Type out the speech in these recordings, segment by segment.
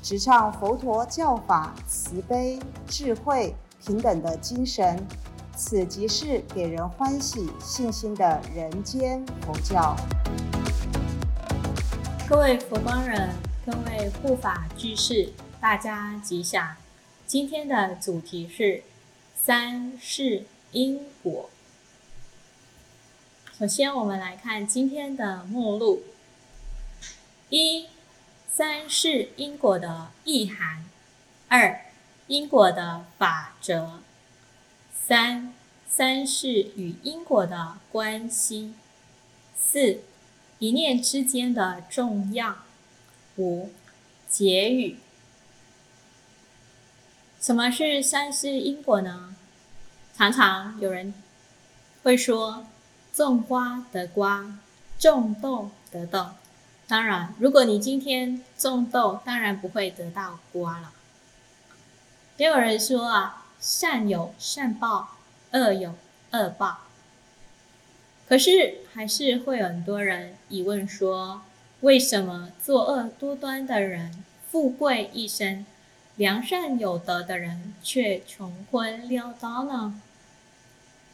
直唱佛陀教法慈悲、智慧、平等的精神，此即是给人欢喜、信心的人间佛教。各位佛光人，各位护法居士，大家吉祥。今天的主题是三世因果。首先，我们来看今天的目录一。三是因果的意涵，二因果的法则，三三是与因果的关系，四一念之间的重要，五结语。什么是三世因果呢？常常有人会说，种瓜得瓜，种豆得豆。当然，如果你今天种豆，当然不会得到瓜了。也有人说啊，善有善报，恶有恶报。可是还是会有很多人疑问说，为什么作恶多端的人富贵一生，良善有德的人却穷困潦倒呢？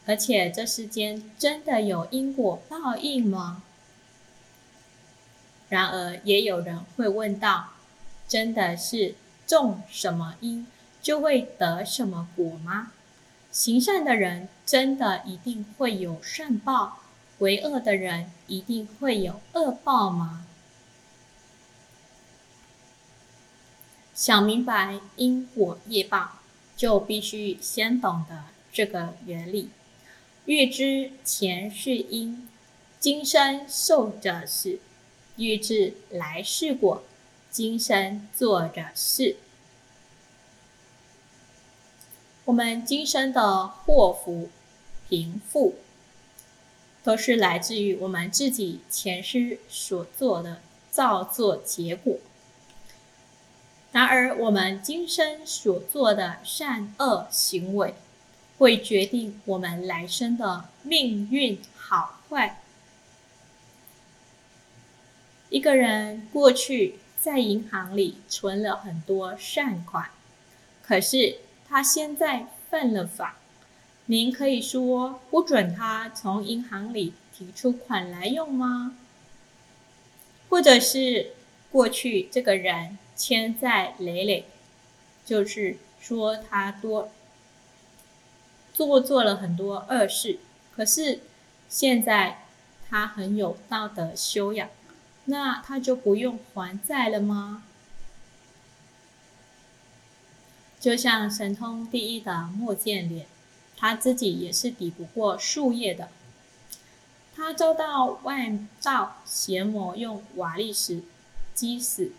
而且这世间真的有因果报应吗？然而，也有人会问道：“真的是种什么因就会得什么果吗？行善的人真的一定会有善报，为恶的人一定会有恶报吗？”想明白因果业报，就必须先懂得这个原理。欲知前世因，今生受者是。预知来世果，今生做的事。我们今生的祸福、贫富，都是来自于我们自己前世所做的造作结果。然而，我们今生所做的善恶行为，会决定我们来生的命运好坏。一个人过去在银行里存了很多善款，可是他现在犯了法，您可以说不准他从银行里提出款来用吗？或者是过去这个人欠债累累，就是说他多做做了很多恶事，可是现在他很有道德修养。那他就不用还债了吗？就像神通第一的莫建脸，他自己也是抵不过树叶的。他遭到外道邪魔用瓦砾石击死。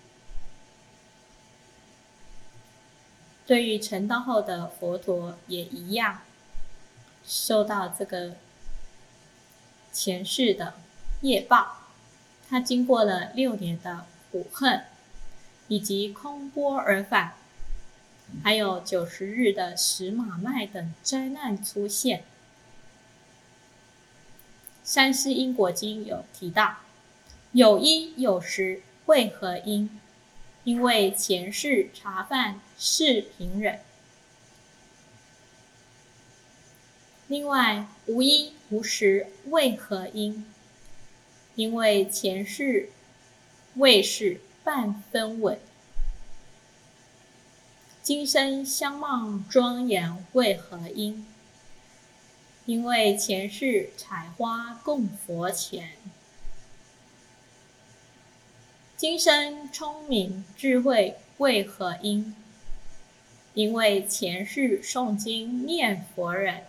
对于成道后的佛陀也一样，受到这个前世的业报。他经过了六年的苦恨，以及空波而返，还有九十日的石马脉等灾难出现。三世因果经有提到，有因有时为何因？因为前世茶饭是平忍。另外无因无时为何因？因为前世未是半分稳，今生相貌庄严为何因？因为前世采花供佛前，今生聪明智慧为何因？因为前世诵经念佛人，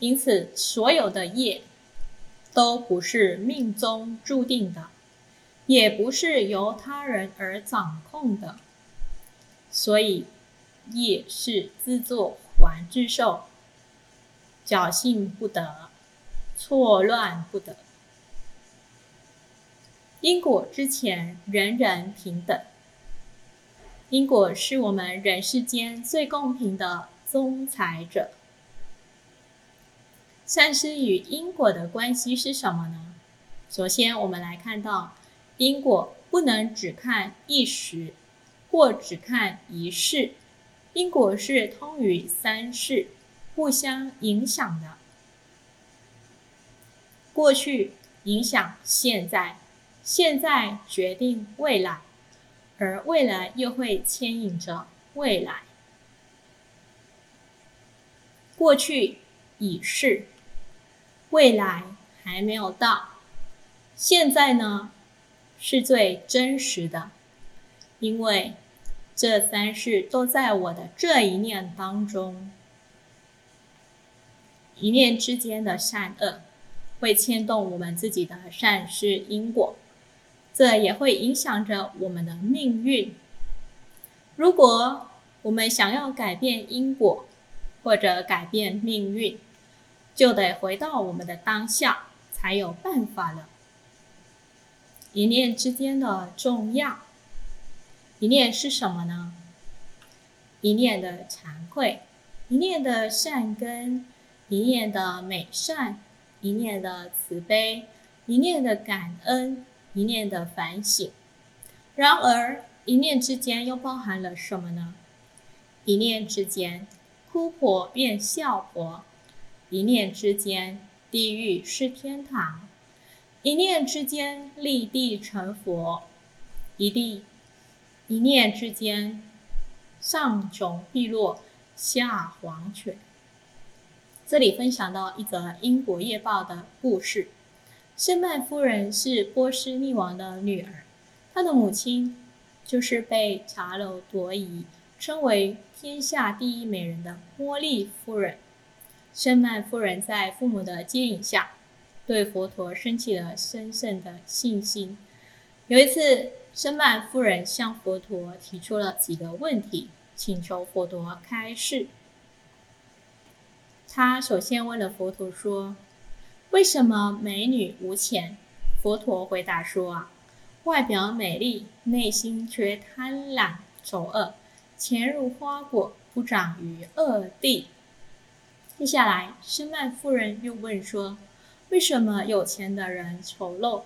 因此所有的业。都不是命中注定的，也不是由他人而掌控的，所以业是自作还自受，侥幸不得，错乱不得。因果之前，人人平等。因果是我们人世间最公平的宗裁者。善思与因果的关系是什么呢？首先，我们来看到因果不能只看一时，或只看一世。因果是通于三世，互相影响的。过去影响现在，现在决定未来。而未来又会牵引着未来，过去已逝，未来还没有到，现在呢是最真实的，因为这三世都在我的这一念当中，一念之间的善恶会牵动我们自己的善事因果。这也会影响着我们的命运。如果我们想要改变因果，或者改变命运，就得回到我们的当下，才有办法了。一念之间的重要，一念是什么呢？一念的惭愧，一念的善根，一念的美善，一念的慈悲，一念的感恩。一念的反省，然而一念之间又包含了什么呢？一念之间，哭婆变笑婆；一念之间，地狱是天堂；一念之间，立地成佛；一地一念之间，上穷碧落下黄泉。这里分享到一则英国夜报的故事。申曼夫人是波斯匿王的女儿，她的母亲就是被查楼夺遗，称为天下第一美人的茉莉夫人。申曼夫人在父母的接引下，对佛陀升起了深深的信心。有一次，申曼夫人向佛陀提出了几个问题，请求佛陀开示。她首先问了佛陀说。为什么美女无钱？佛陀回答说：“啊，外表美丽，内心却贪婪丑恶，钱如花果，不长于恶地。”接下来，申曼夫人又问说：“为什么有钱的人丑陋？”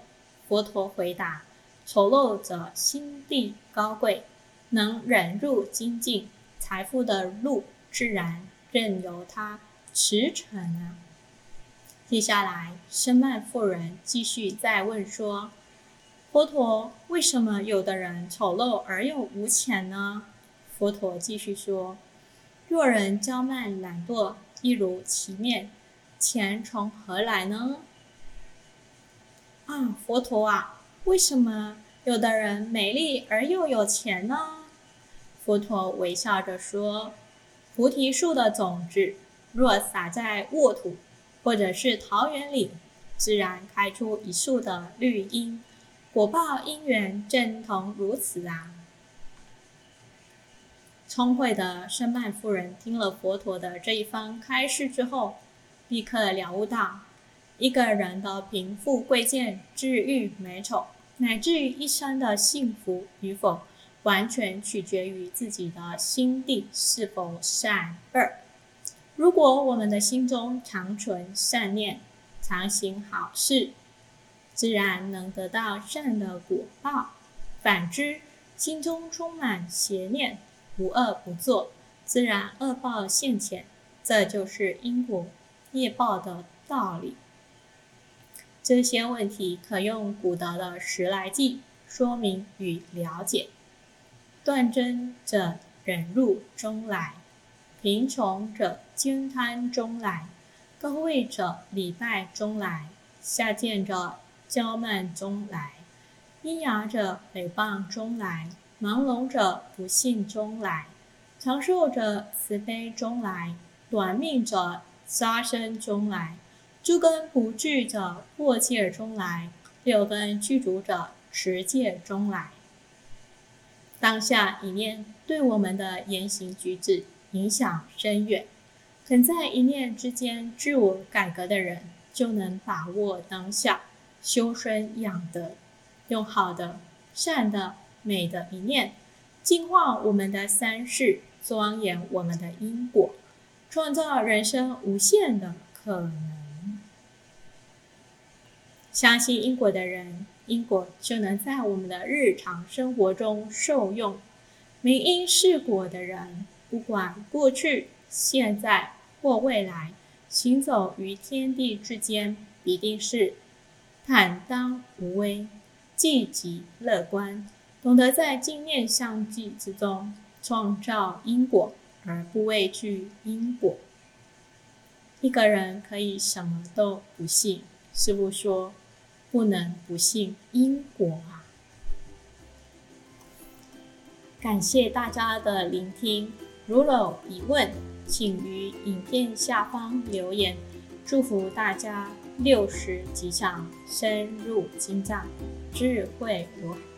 佛陀回答：“丑陋者心地高贵，能忍辱精进，财富的路自然任由他驰骋啊。”接下来，申曼夫人继续再问说：“佛陀，为什么有的人丑陋而又无钱呢？”佛陀继续说：“若人骄慢懒惰，一如其面，钱从何来呢？”啊，佛陀啊，为什么有的人美丽而又有钱呢？佛陀微笑着说：“菩提树的种子，若撒在沃土。”或者是桃园里，自然开出一树的绿荫，果报因缘正同如此啊。聪慧的申曼夫人听了佛陀的这一番开示之后，立刻了悟到，一个人的贫富贵贱、智育美丑，乃至于一生的幸福与否，完全取决于自己的心地是否善恶。如果我们的心中常存善念，常行好事，自然能得到善的果报；反之，心中充满邪念，无恶不作，自然恶报现前。这就是因果业报的道理。这些问题可用古德的十来计说明与了解。断真者忍辱中来。贫穷者兼贪中来，高位者礼拜中来，下贱者骄慢中来，阴阳者诽谤中来，盲聋者不信中来，长寿者慈悲中来，短命者杀生中来，诸根不具者破戒中来，六根具足者持戒中来。当下一念对我们的言行举止影响深远，肯在一念之间自我改革的人，就能把握当下，修身养德，用好的、善的、美的一念，净化我们的三世，庄严我们的因果，创造人生无限的可能。相信因果的人。因果就能在我们的日常生活中受用。明因是果的人，不管过去、现在或未来，行走于天地之间，必定是坦荡无畏、积极乐观，懂得在经念相继之中创造因果，而不畏惧因果。一个人可以什么都不信，师傅说。不能不信因果啊！感谢大家的聆听，如有疑问，请于影片下方留言。祝福大家六十吉祥，深入精藏，智慧如海。